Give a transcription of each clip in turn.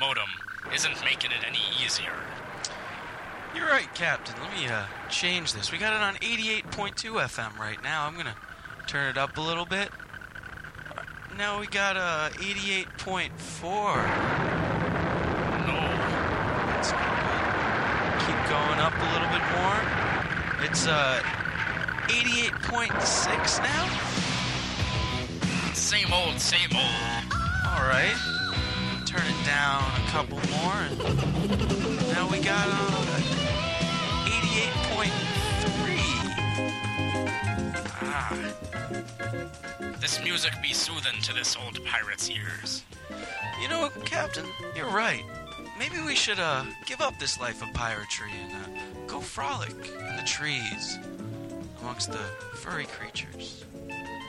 modem isn't making it any easier. You're right, Captain. Let me uh, change this. We got it on 88.2 FM right now. I'm gonna turn it up a little bit. Now we got uh, 88.4. No. That's not good. Keep going up a little bit more. It's uh, 88.6 now. Same old, same old. All right. Turn it down a couple more, and now we got uh, 88.3. Ah, This music be soothing to this old pirate's ears. you know, Captain, you're right. Maybe we should uh give up this life of piratry and uh, go frolic in the trees amongst the furry creatures.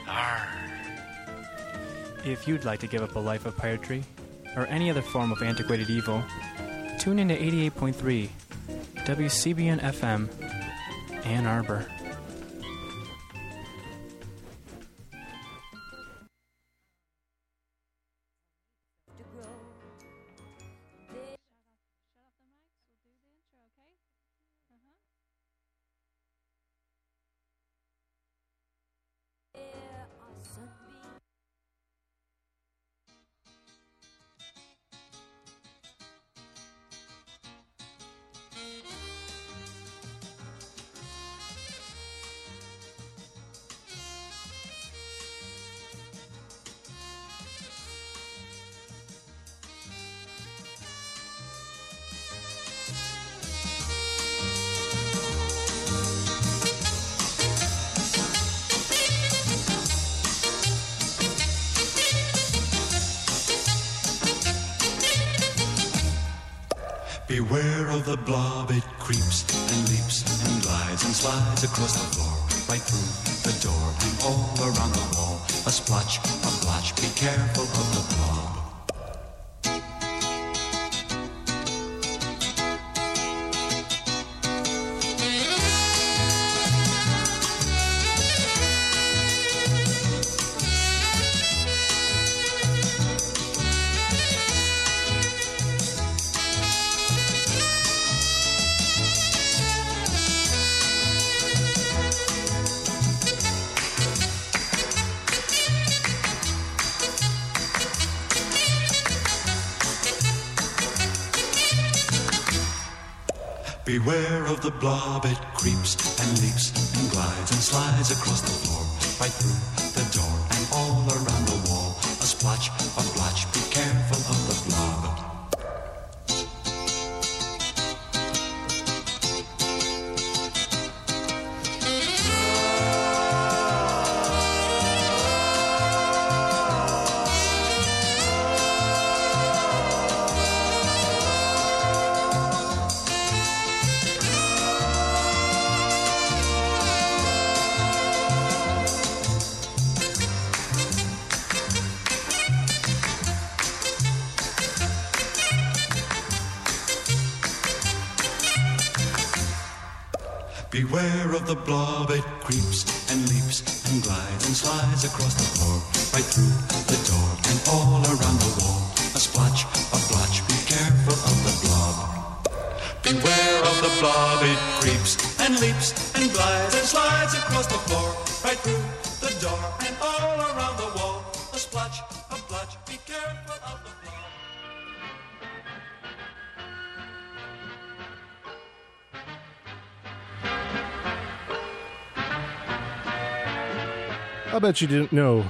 Arr. If you'd like to give up a life of piratry or any other form of antiquated evil, tune into 88.3 WCBN FM, Ann Arbor. Beware of the blob, it creeps and leaps and glides and slides across the floor, right through the door and all around the wall. A splotch, a blotch, be careful of the blob. The blob, it creeps Beware of the blob, it creeps and leaps and glides and slides across the floor, right through the door and all around the wall. A splotch, a blotch, be careful of the blob. Beware of the blob, it creeps and leaps bet you didn't know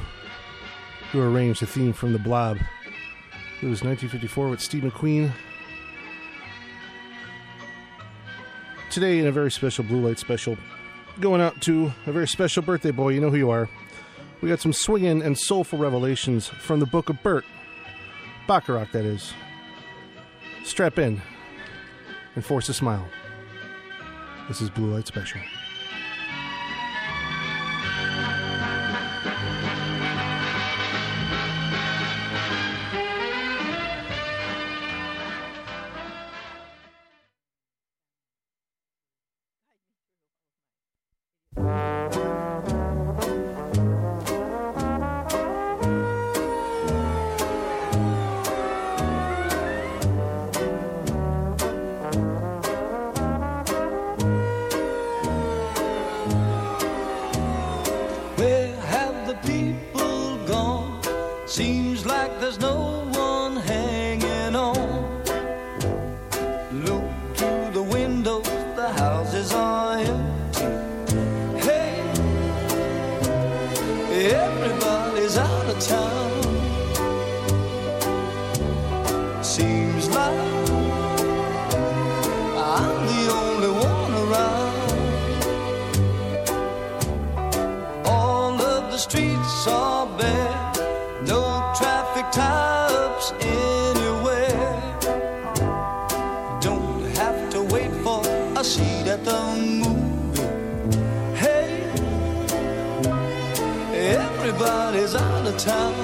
who arranged the theme from The Blob. It was 1954 with Steve McQueen. Today, in a very special Blue Light special, going out to a very special birthday boy. You know who you are. We got some swinging and soulful revelations from the Book of Burt. Bacharach, that is. Strap in and force a smile. This is Blue Light Special. is out of town. time.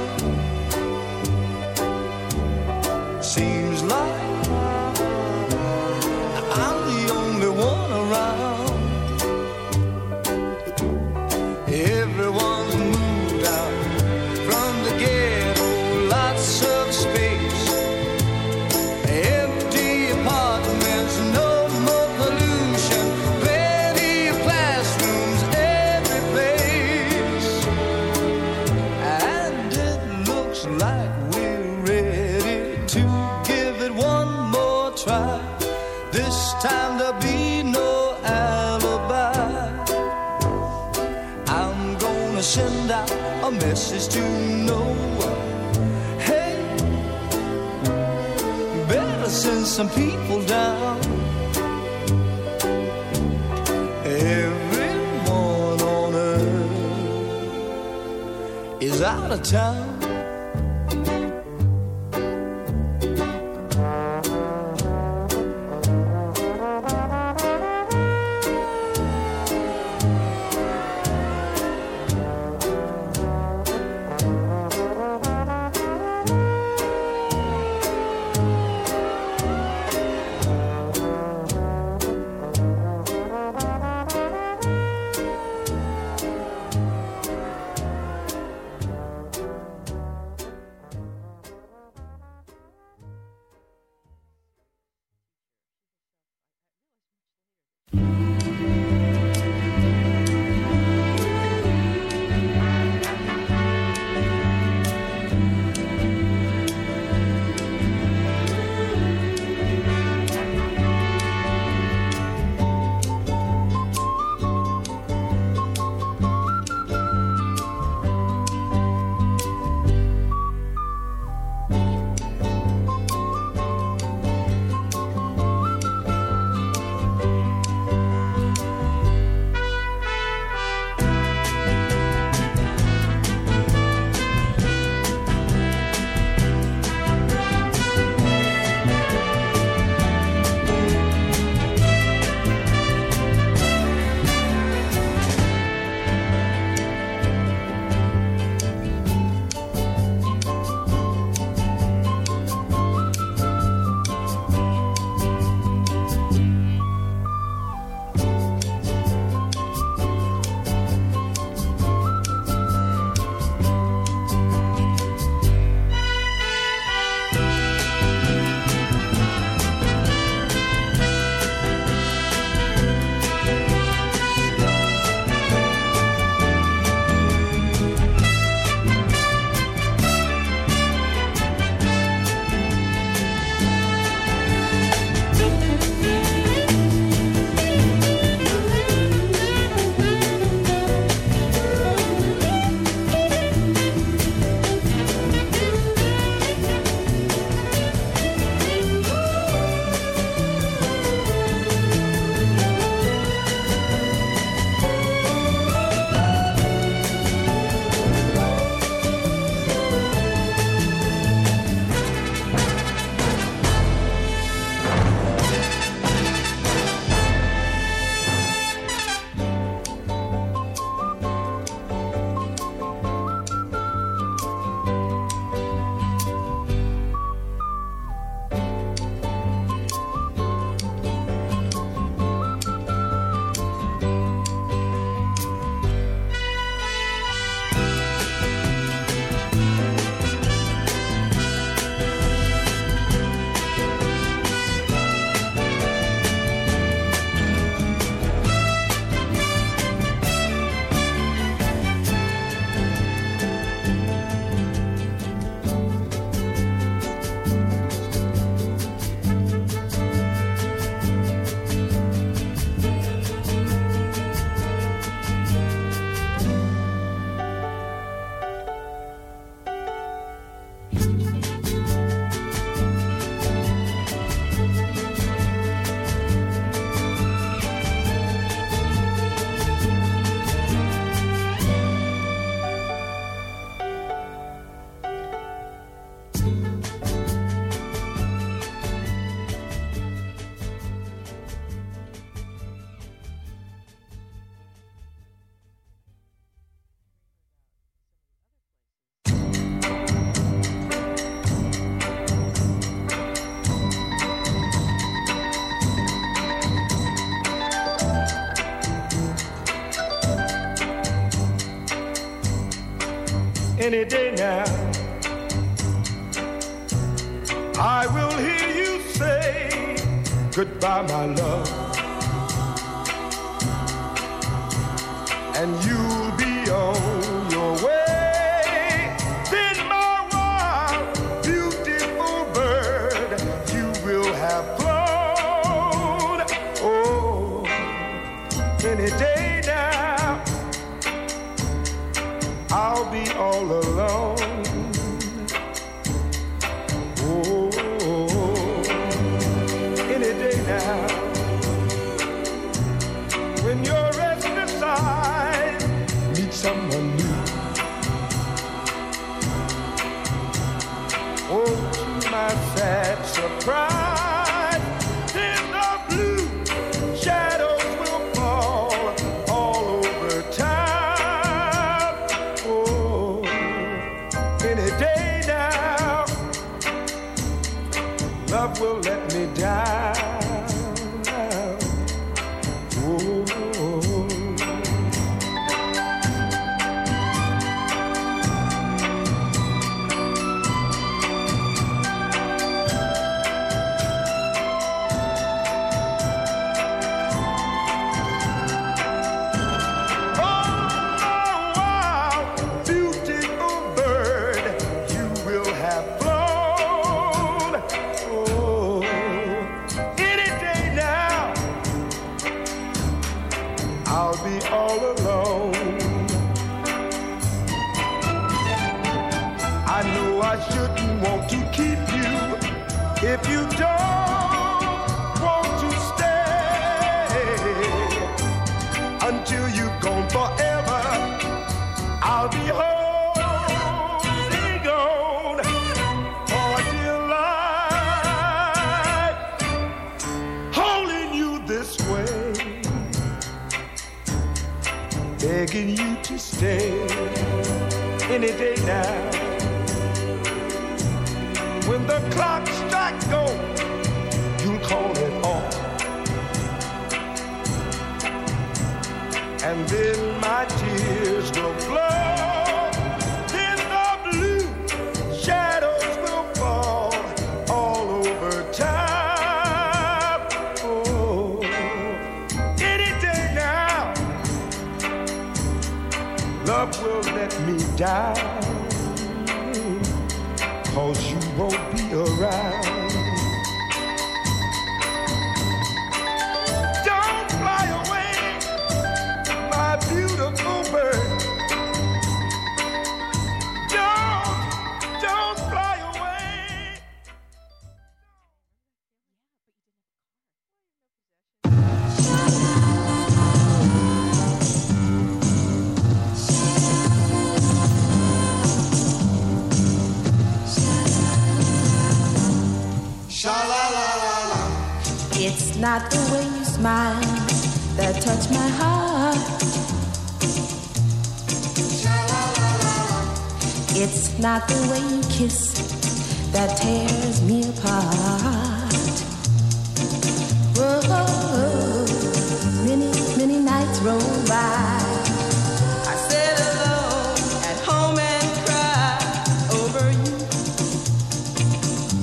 Is to know. Hey, better send some people down. Everyone on earth is out of town. Any day now. I will hear you say goodbye, my love. And you'll begging you to stay any day now. When the clock strikes go, you'll call it off. and then my tears will flow. Down. Cause you won't be around. Not the way you kiss that tears me apart. Whoa, many, many nights roll by. I sit alone at home and cry over you.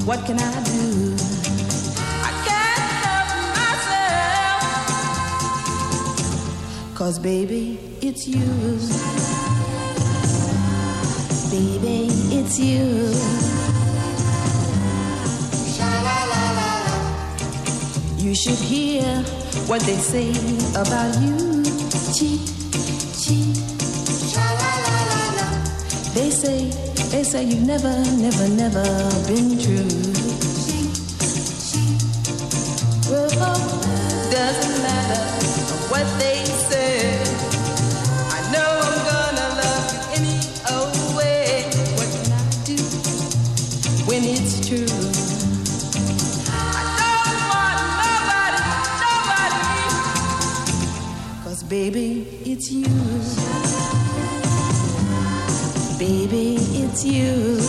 What can I do? I can't help myself. Cause baby, it's you. Baby, it's you. You should hear what they say about you. Cheat, cheat. They say, they say you've never, never, never been true. Well, doesn't you.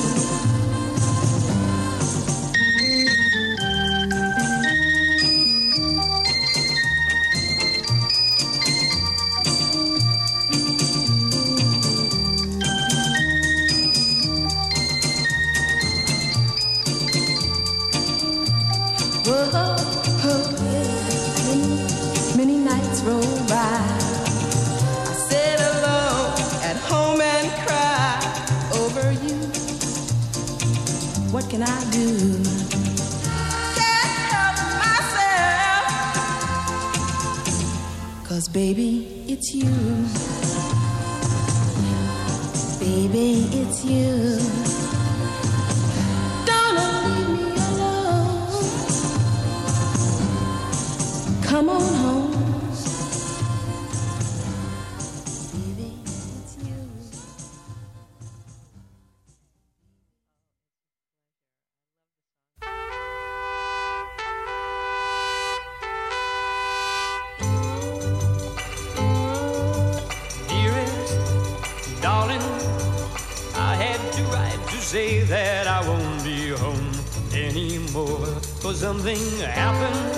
Say that I won't be home anymore. Cause something happened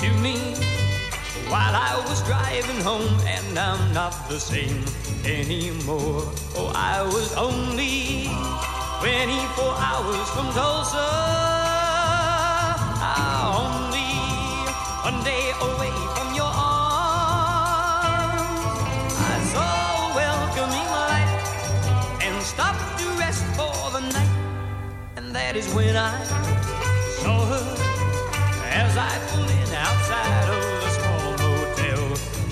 to me while I was driving home, and I'm not the same anymore. Oh, I was only 24 hours from Tulsa. Ah, only one day away is when I saw her as I pulled in outside of the small motel.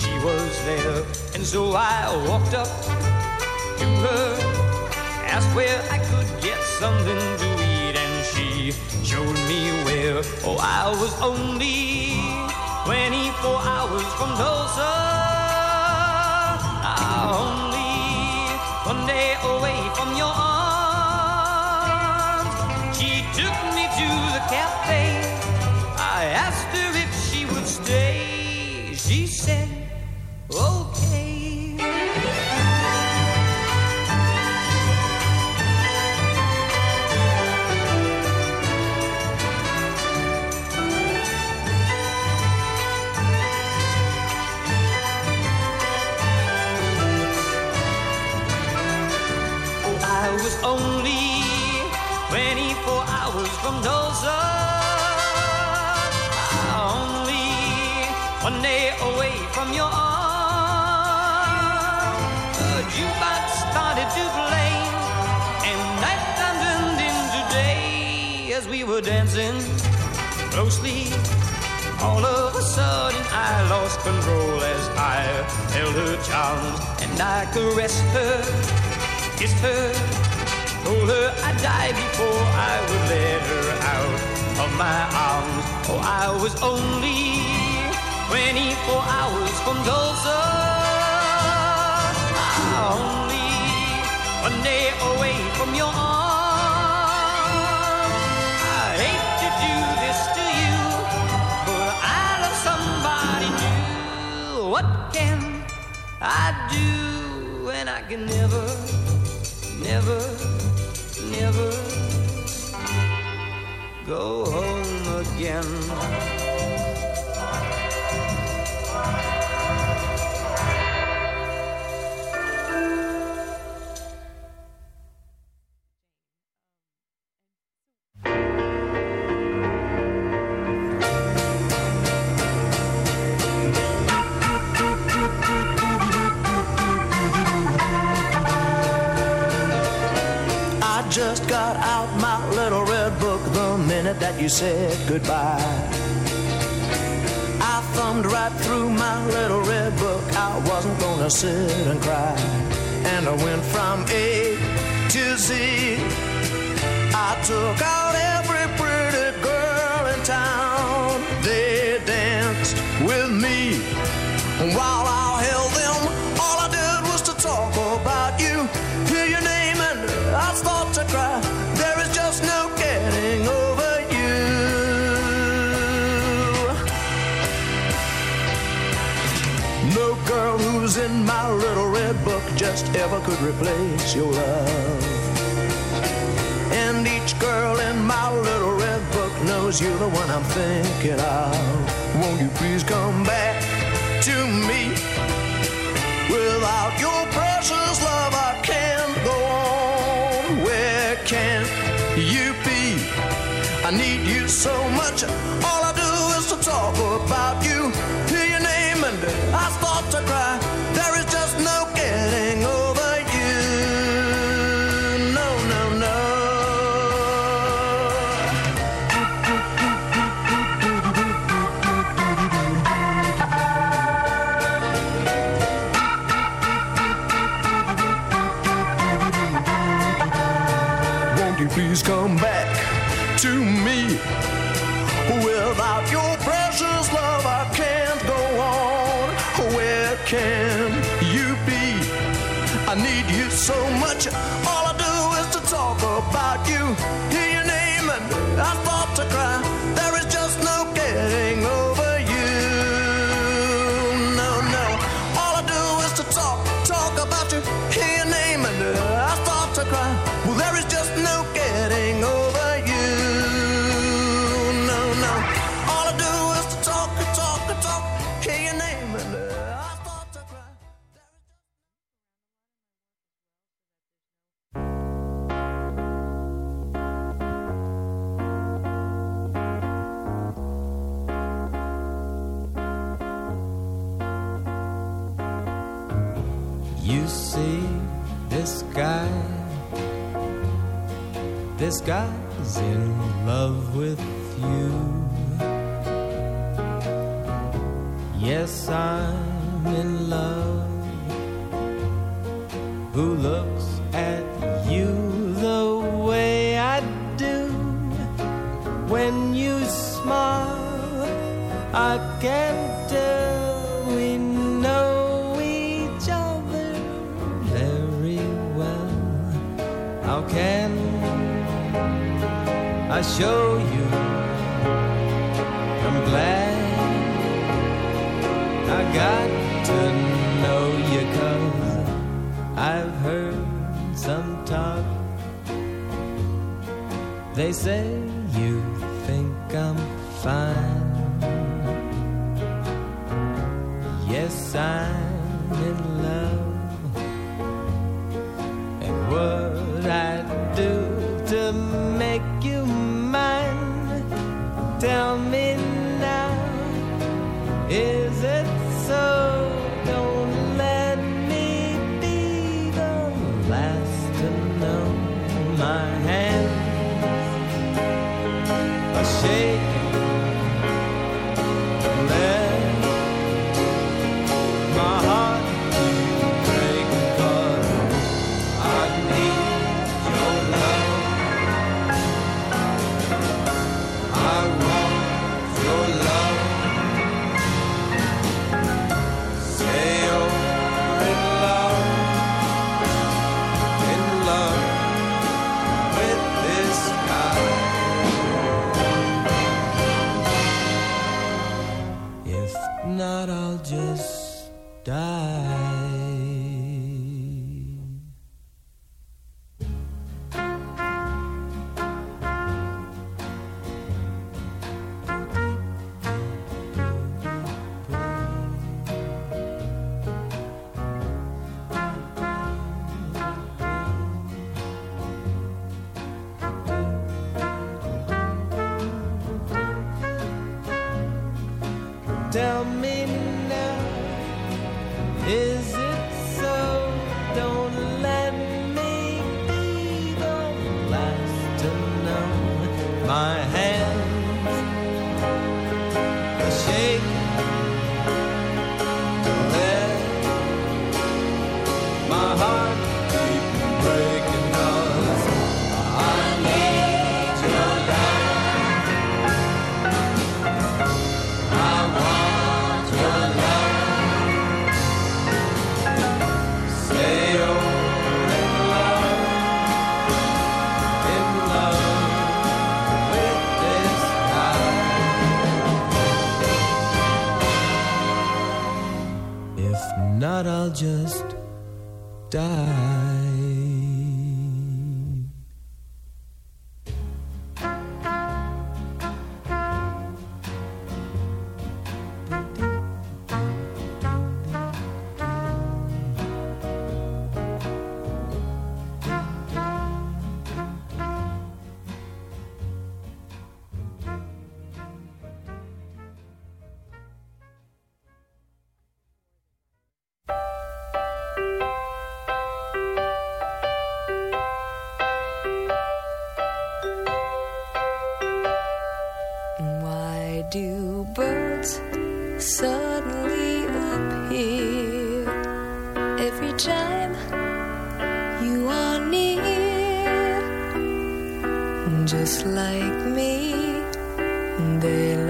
She was there, and so I walked up to her, asked where I could get something to eat, and she showed me where. Oh, I was only 24 hours from Tulsa. Ah, only one day away from your arms. Cafe. I asked her we were dancing closely. All of a sudden, I lost control as I held her charms and I caressed her, kissed her, told her I'd die before I would let her out of my arms. Oh, I was only 24 hours from Tulsa. Ah, only one day away from your arms. Do this to you, but I love somebody new. What can I do when I can never, never, never go home again? You said goodbye. I thumbed right through my little red book. I wasn't gonna sit and cry. And I went from A to Z. I took out ever could replace your love. And each girl in my little red book knows you're the one I'm thinking of. Won't you please come back to me? Without your precious love, I can't go on. Where can you be? I need you so much. All I do is to talk about you. Hear your name and I start to cry. who looks at you the way I do. When you smile, I can tell we know each other very well. How can I show you? I'm glad I got. say. tell me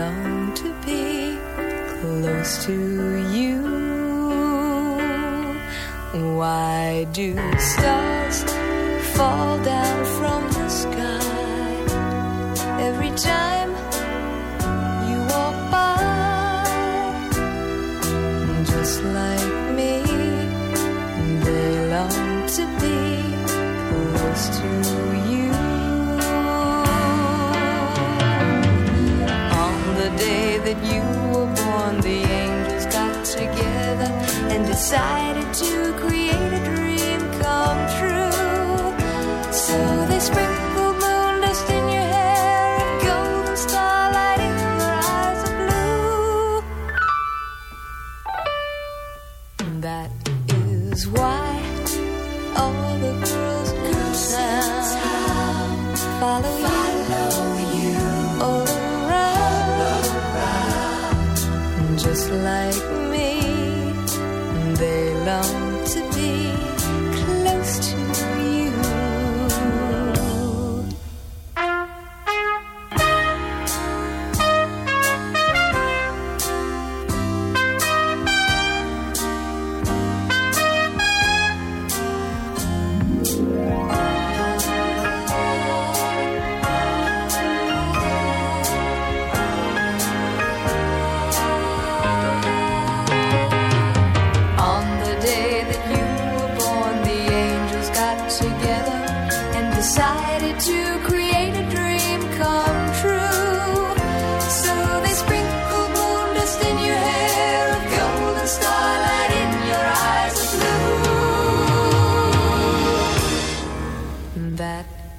long to be close to you. Why do stars fall down from the sky every time? And decided to create a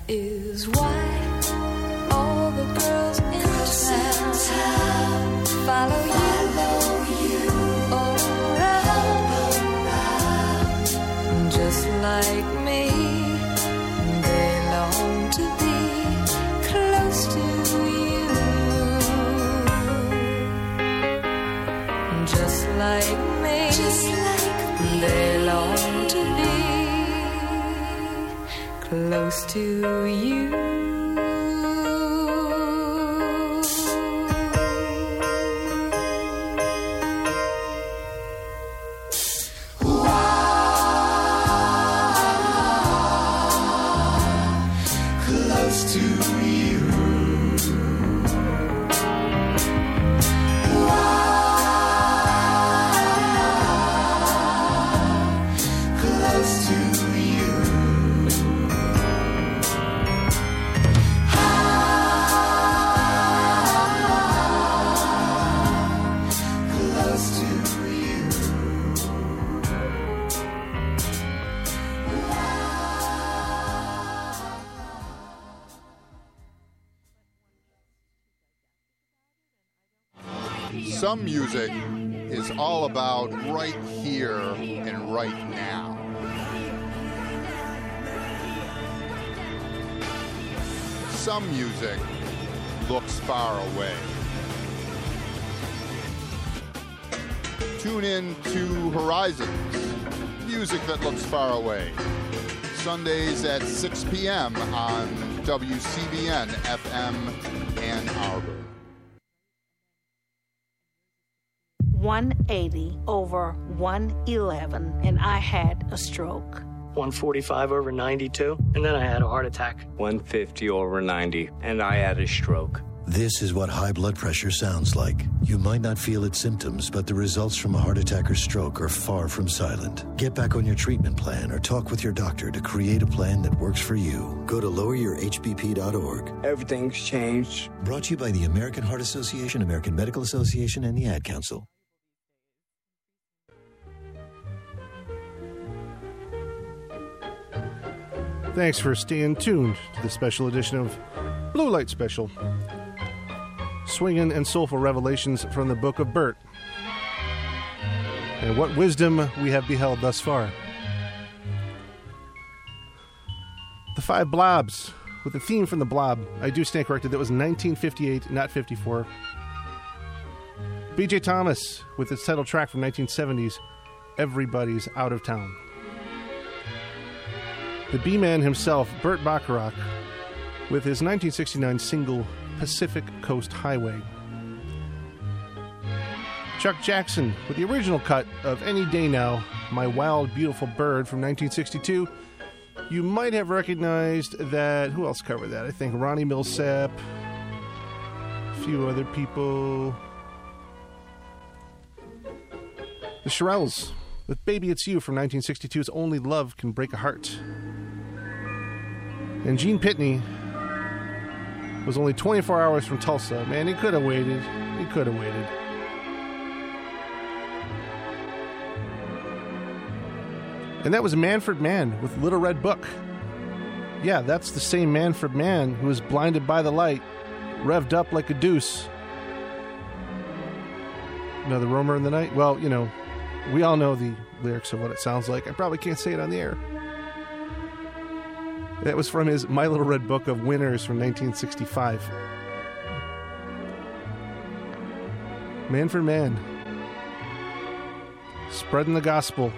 is why all the girls in town follow you. Oh, Around, just like me, close to you. Some music is all about right here and right now. Some music looks far away. Tune in to Horizons, music that looks far away. Sundays at 6 p.m. on WCBN FM Ann Arbor. 180 over 111, and I had a stroke. 145 over 92, and then I had a heart attack. 150 over 90, and I had a stroke. This is what high blood pressure sounds like. You might not feel its symptoms, but the results from a heart attack or stroke are far from silent. Get back on your treatment plan or talk with your doctor to create a plan that works for you. Go to loweryourhbp.org. Everything's changed. Brought to you by the American Heart Association, American Medical Association, and the Ad Council. Thanks for staying tuned to the special edition of Blue Light Special. Swinging and soulful revelations from the Book of Burt. And what wisdom we have beheld thus far. The Five Blobs, with the theme from the Blob. I do stand corrected, that was 1958, not 54. BJ Thomas, with its title track from 1970s, Everybody's Out of Town. The B Man himself, Burt Bacharach, with his 1969 single Pacific Coast Highway. Chuck Jackson with the original cut of Any Day Now My Wild Beautiful Bird from 1962. You might have recognized that. Who else covered that? I think Ronnie Milsap, a few other people. The Shirelles with Baby It's You from 1962's Only Love Can Break a Heart. And Gene Pitney was only 24 hours from Tulsa. Man, he could have waited. He could have waited. And that was Manfred Mann with Little Red Book. Yeah, that's the same Manfred Mann who was blinded by the light, revved up like a deuce. Another roamer in the night? Well, you know, we all know the lyrics of what it sounds like. I probably can't say it on the air. That was from his My Little Red Book of Winners from 1965. Man for man, Spreading the gospel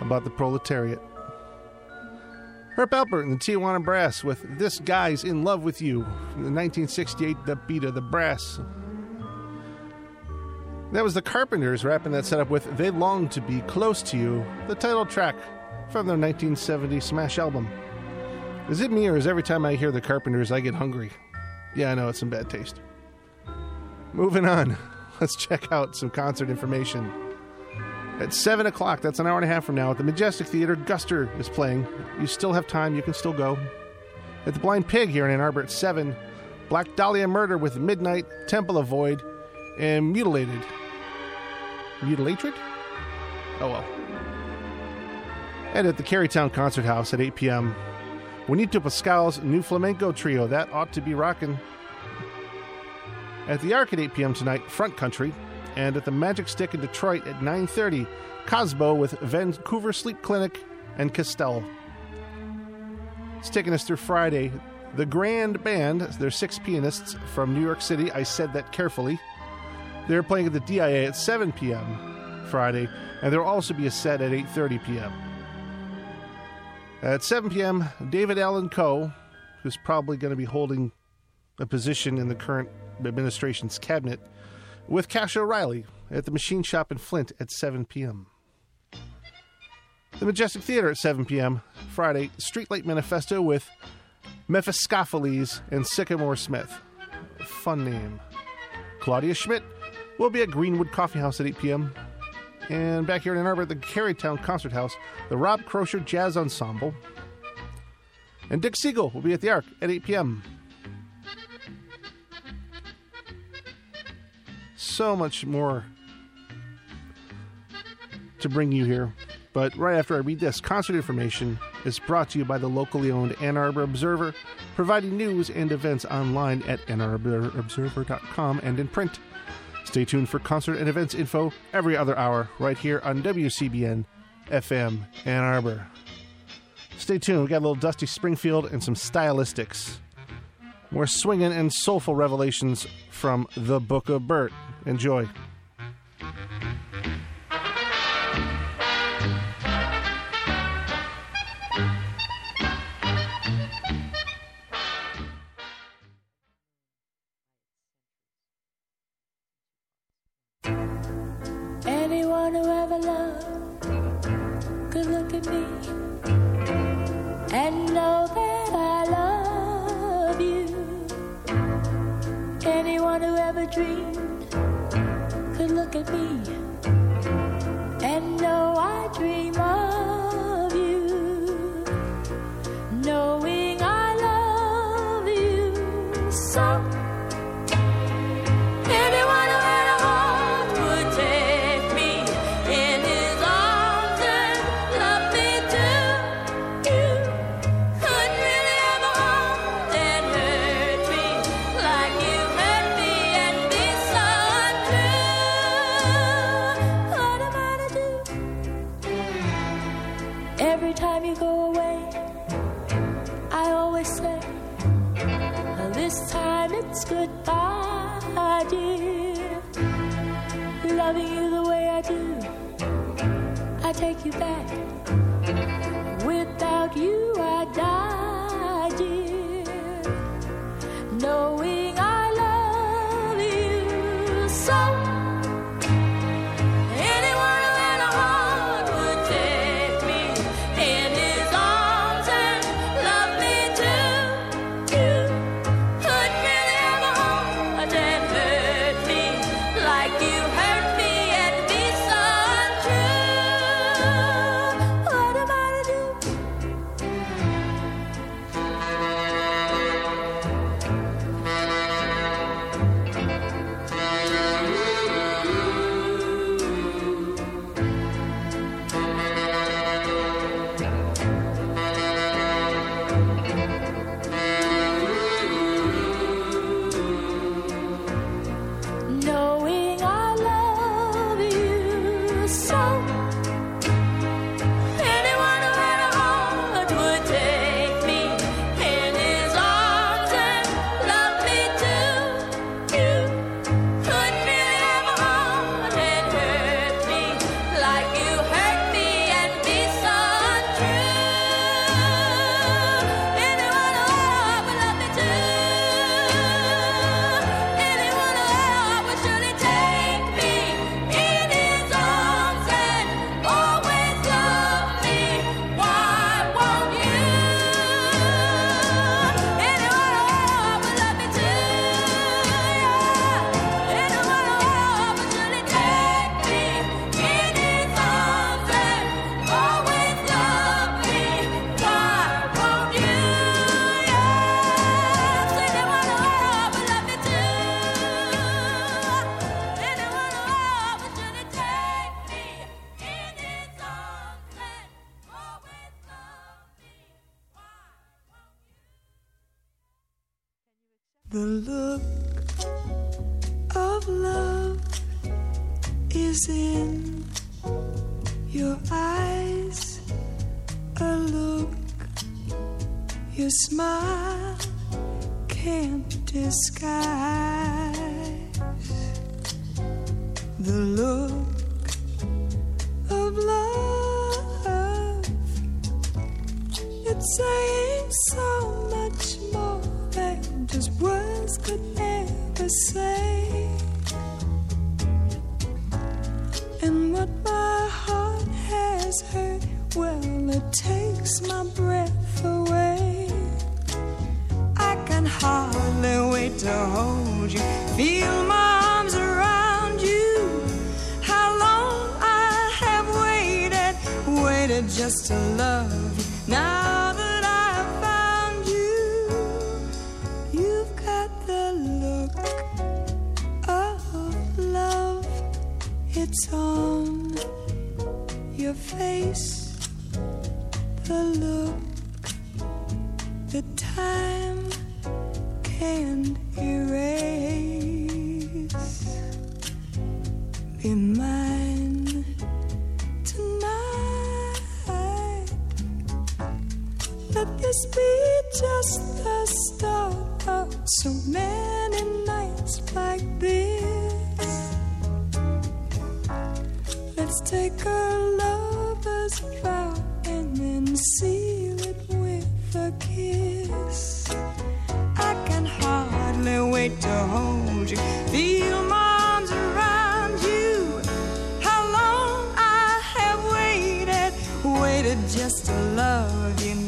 about the proletariat. Herb Alpert and the Tijuana Brass with This Guy's in Love with You from the 1968 The Beat of the Brass. That was the Carpenters wrapping that setup with They Long to Be Close to You, the title track from their 1970 Smash album. Is it me or is every time I hear the Carpenters I get hungry? Yeah, I know it's some bad taste. Moving on, let's check out some concert information. At 7 o'clock, that's an hour and a half from now, at the Majestic Theater, Guster is playing. You still have time, you can still go. At the Blind Pig here in Ann Arbor at 7, Black Dahlia Murder with Midnight, Temple of Void, and Mutilated. Mutilated? Oh well. And at the Kerrytown Concert House at 8 p.m., Juanito Pascual's new flamenco trio, That Ought to Be rocking. At the Ark at 8 p.m. tonight, Front Country, and at the Magic Stick in Detroit at 9.30, Cosbo with Vancouver Sleep Clinic and Castell. It's taking us through Friday. The Grand Band, they're six pianists from New York City. I said that carefully. They're playing at the DIA at 7 p.m. Friday, and there'll also be a set at 8.30 p.m. At 7 p.m., David Allan Coe, who's probably going to be holding a position in the current administration's cabinet, with Cash O'Riley at the Machine Shop in Flint at 7 p.m. The Majestic Theater at 7 p.m. Friday, Streetlight Manifesto with Mephistopheles and Sycamore Smith. Fun name. Claudia Schmidt will be at Greenwood Coffee House at 8 p.m. And back here in Ann Arbor at the Kerrytown Concert House, the Rob Crozier Jazz Ensemble. And Dick Siegel will be at the Ark at 8 p.m. So much more to bring you here. But right after I read this, concert information is brought to you by the locally owned Ann Arbor Observer, providing news and events online at annarborobserver.com and in print. Stay tuned for concert and events info every other hour right here on WCBN FM Ann Arbor. Stay tuned. We got a little Dusty Springfield and some stylistics. More swinging and soulful revelations from the Book of Burt. Enjoy. Say. Well, This time it's goodbye, dear. Loving you the way I do, I take you back. Without you, I die, Let's take a lover's vow and then seal it with a kiss. I can hardly wait to hold you. Feel my arms around you. How long I have waited, waited just to love you.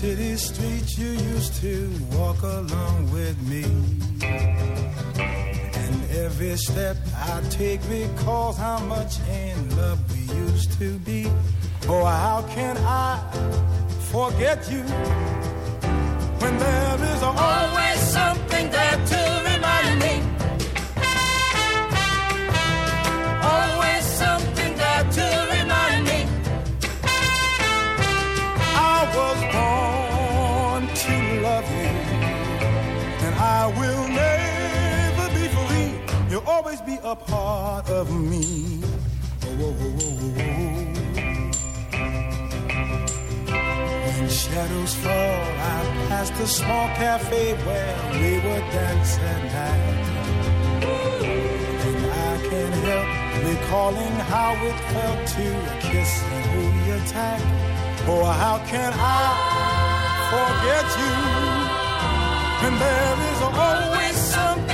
City streets you used to walk along with me. And every step I take recalls how much in love we used to be. Oh, how can I forget you always something there to remind me? Always something there to remind me. I was born to love you, and I will never be free. You'll always be a part of me. Shadows fall, I pass the small cafe where we were dancing at. And I can't help recalling how it felt to kiss and hold you tight. Oh, how can I forget you? And there is always something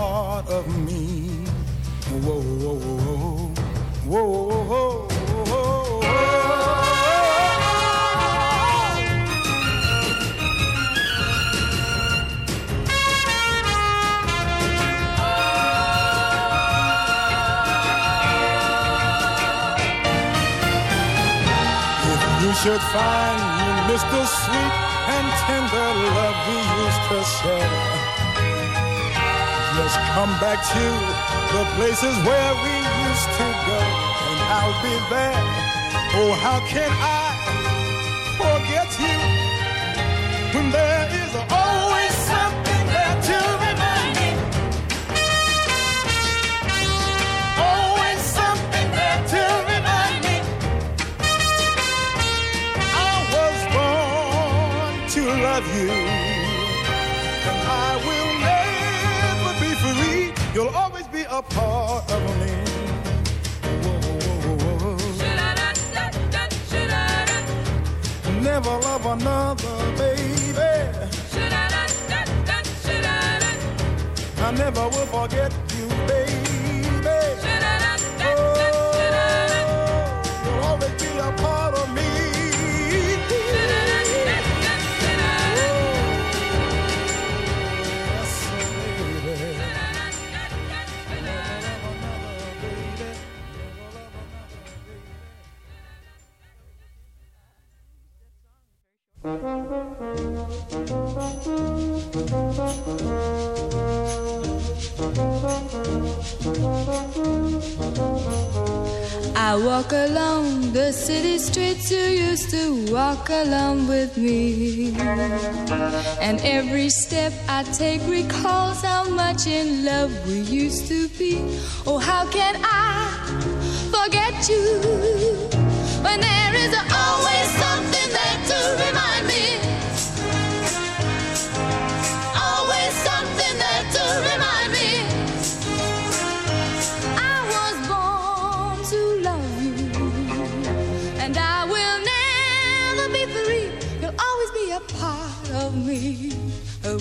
part of me. Whoa, whoa, whoa, whoa, whoa, whoa, If you should find you miss the sweet and tender love we used to share, just come back to the places where we used to go, and I'll be there. Oh, how can I forget you when there is always something there to remind me? Always something there to remind me. I was born to love you, You'll always be a part of me. Never love another, baby. I never will forget I walk along the city streets you used to walk along with me. And every step I take recalls how much in love we used to be. Oh, how can I forget you when there is always something there to remind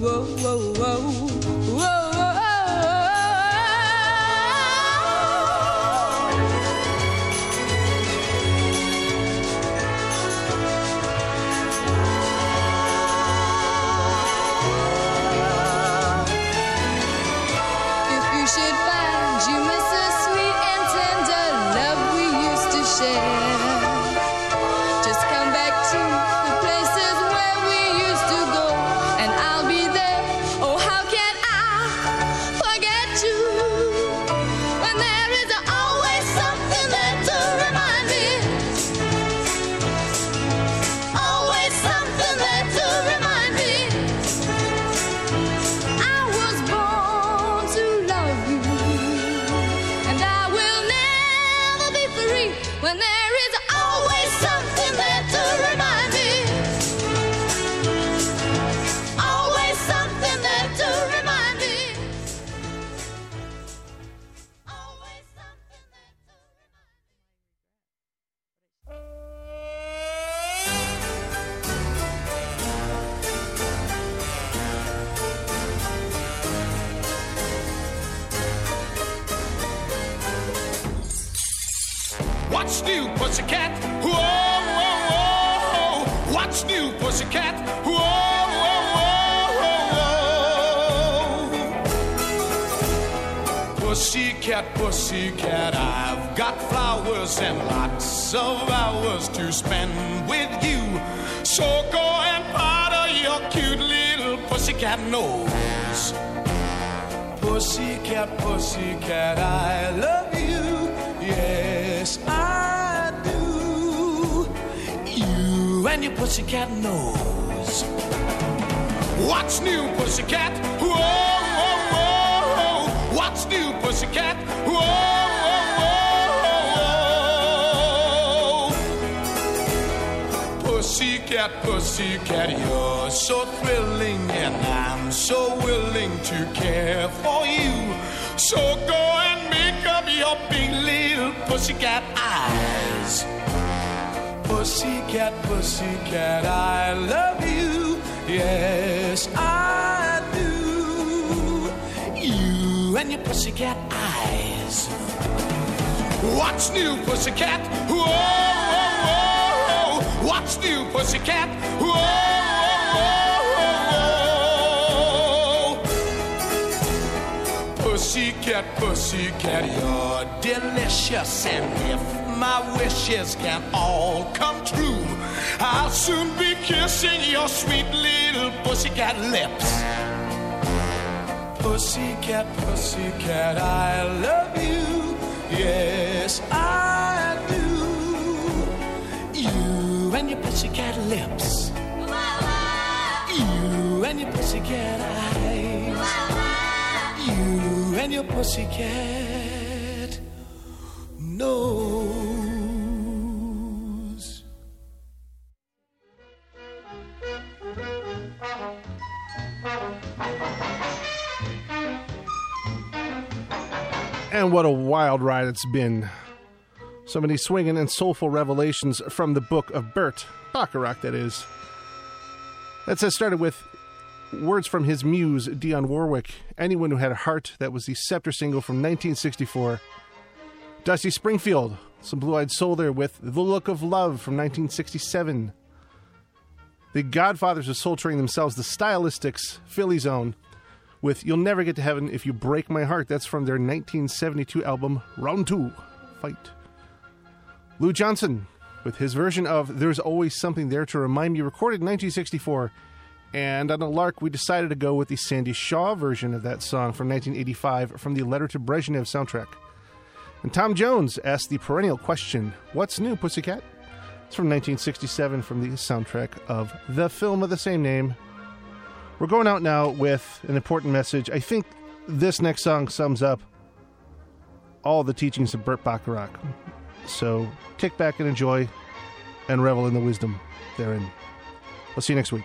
Whoa, whoa, whoa, New, pussycat? Whoa, whoa, whoa. What's new, pussycat? Whoa, whoa, whoa, whoa. Pussycat, pussycat, I've got flowers and lots of hours to spend with you. So go and powder your cute little pussycat nose. Pussycat, pussycat, I love you. Yes, I and your pussycat nose. What's new, pussycat? Whoa, whoa, whoa. What's new, pussycat? Whoa, whoa, whoa. Pussycat, pussycat, you're so thrilling, and I'm so willing to care for you. So go and make up your big little pussycat eyes. Pussycat, pussycat, I love you. Yes, I do. You and your pussycat eyes. What's new, pussycat? Whoa, whoa, whoa. What's new, pussycat? Whoa, whoa, whoa. Pussycat, pussycat, you're delicious. And if my wishes can all come true, I'll soon be kissing your sweet little pussycat lips. Pussycat, pussycat, I love you. Yes, I do. You and your pussycat lips. You and your pussycat eyes. You and your pussycat nose. What a wild ride it's been. So many swinging and soulful revelations from the book of Burt, Bacharach, that is. That says started with words from his muse, Dionne Warwick. Anyone who had a heart, that was the Scepter single from 1964. Dusty Springfield, some blue eyed soul there with The Look of Love from 1967. The Godfathers of Soul Train themselves, the Stylistics, Philly Zone, with You'll Never Get to Heaven If You Break My Heart. That's from their 1972 album, Round Two Fight. Lou Johnson, with his version of There's Always Something There to Remind Me, recorded in 1964. And on a lark, we decided to go with the Sandie Shaw version of that song from 1985 from the Letter to Brezhnev soundtrack. And Tom Jones asked the perennial question What's new, Pussycat? It's from 1967 from the soundtrack of the film of the same name. We're going out now with an important message. I think this next song sums up all the teachings of Burt Bacharach. So kick back and enjoy and revel in the wisdom therein. I'll see you next week.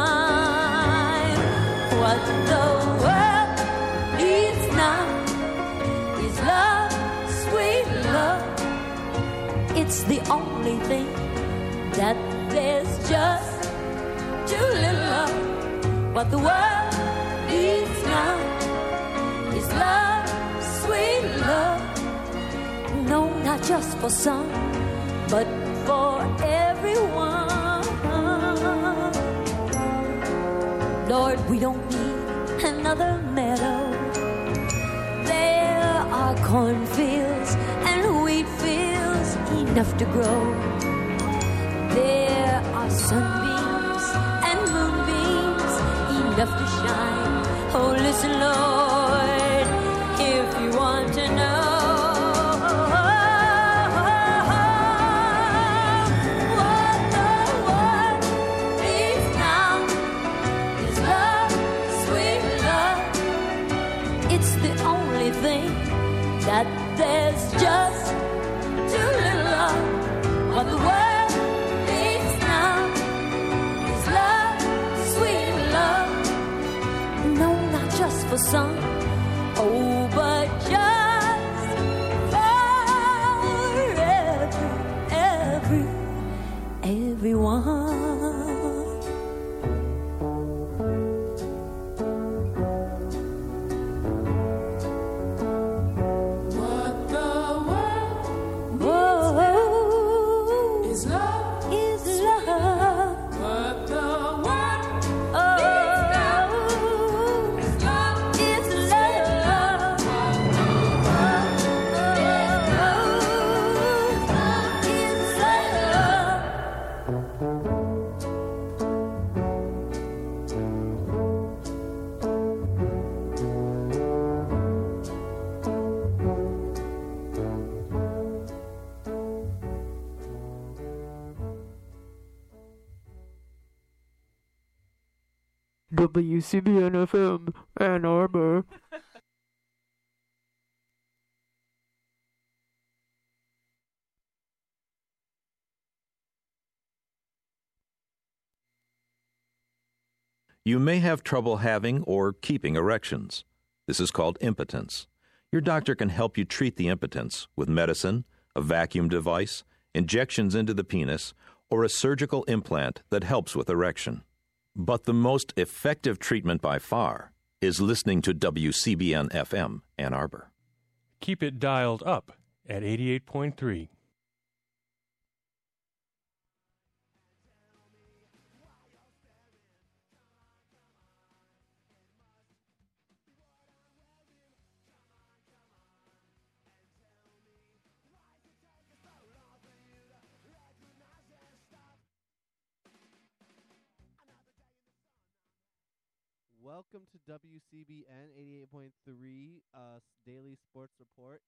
What the world needs now is love, sweet love. It's the only thing that there's just too little of. What the world needs now is love, sweet love. No, not just for some, but for everyone. Lord, we don't another meadow. There are cornfields and wheat fields enough to grow. There are sunbeams and moonbeams enough to shine. Oh, listen, Lord, just WCBN FM, Ann Arbor. You may have trouble having or keeping erections. This is called impotence. Your doctor can help you treat the impotence with medicine, a vacuum device, injections into the penis, or a surgical implant that helps with erection. But the most effective treatment by far is listening to WCBN FM Ann Arbor. Keep it dialed up at 88.3. Welcome to WCBN 88.3 uh, Daily Sports Report.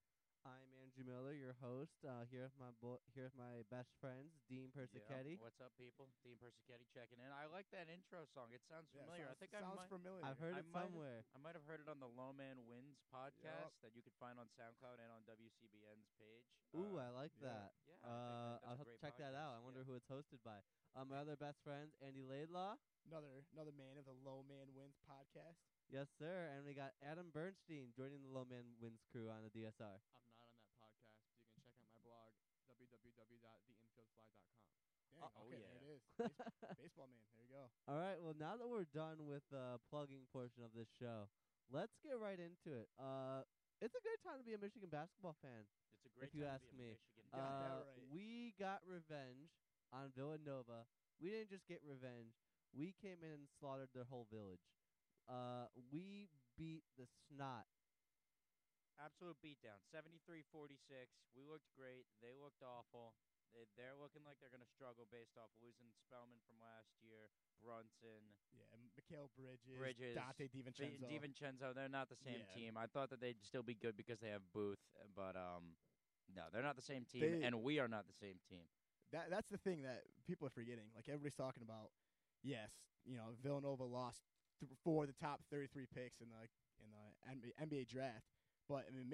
I'm Andrew Miller, your host. Uh, here with my bo- here with my best friends, Dean Persichetti. What's up, people? Dean Persichetti checking in. I like that intro song. It sounds Yeah, familiar. sounds- I think sounds I might, familiar. I've heard I it might have- somewhere. I might have heard it on the Low Man Wins podcast that you could find on SoundCloud and on WCBN's page. Ooh, Uh, I like yeah. that. Yeah, I think uh, that- I'll a have to great check that out. I wonder who it's hosted by. Uh, my other best friends, Andy Laidlaw. Another another man of the Low Man Wins podcast. Yes, sir. And we got Adam Bernstein joining the Low Man Wins crew on the DSR. I'm not on that podcast. but You can check out my blog, www.theinfieldfly.com. Dang, Oh, okay, yeah. there it is. Base- baseball man. There you go. All right. Well, now that we're done with the plugging portion of this show, let's get right into it. Uh, it's a good time to be a Michigan basketball fan. It's a great if you time to ask be a me. Michigan uh, fan. Right. We got revenge on Villanova. We didn't just get revenge. We came in and slaughtered their whole village. Uh, we beat the snot. Absolute beatdown. 73-46. We looked great. They looked awful. They, they're looking like they're going to struggle based off losing Spellman from last year, Brunson, Yeah, Mikal Bridges, Bridges, Donte Vi- DiVincenzo. DiVincenzo, they're not the same Yeah. team. I thought that they'd still be good because they have Booth, but um, no, they're not the same team, They- and we are not the same team. that that's the thing that people are forgetting. Like everybody's talking about. Yes, you know Villanova lost th- four of the top 33 picks in the in the NBA, NBA draft, but I mean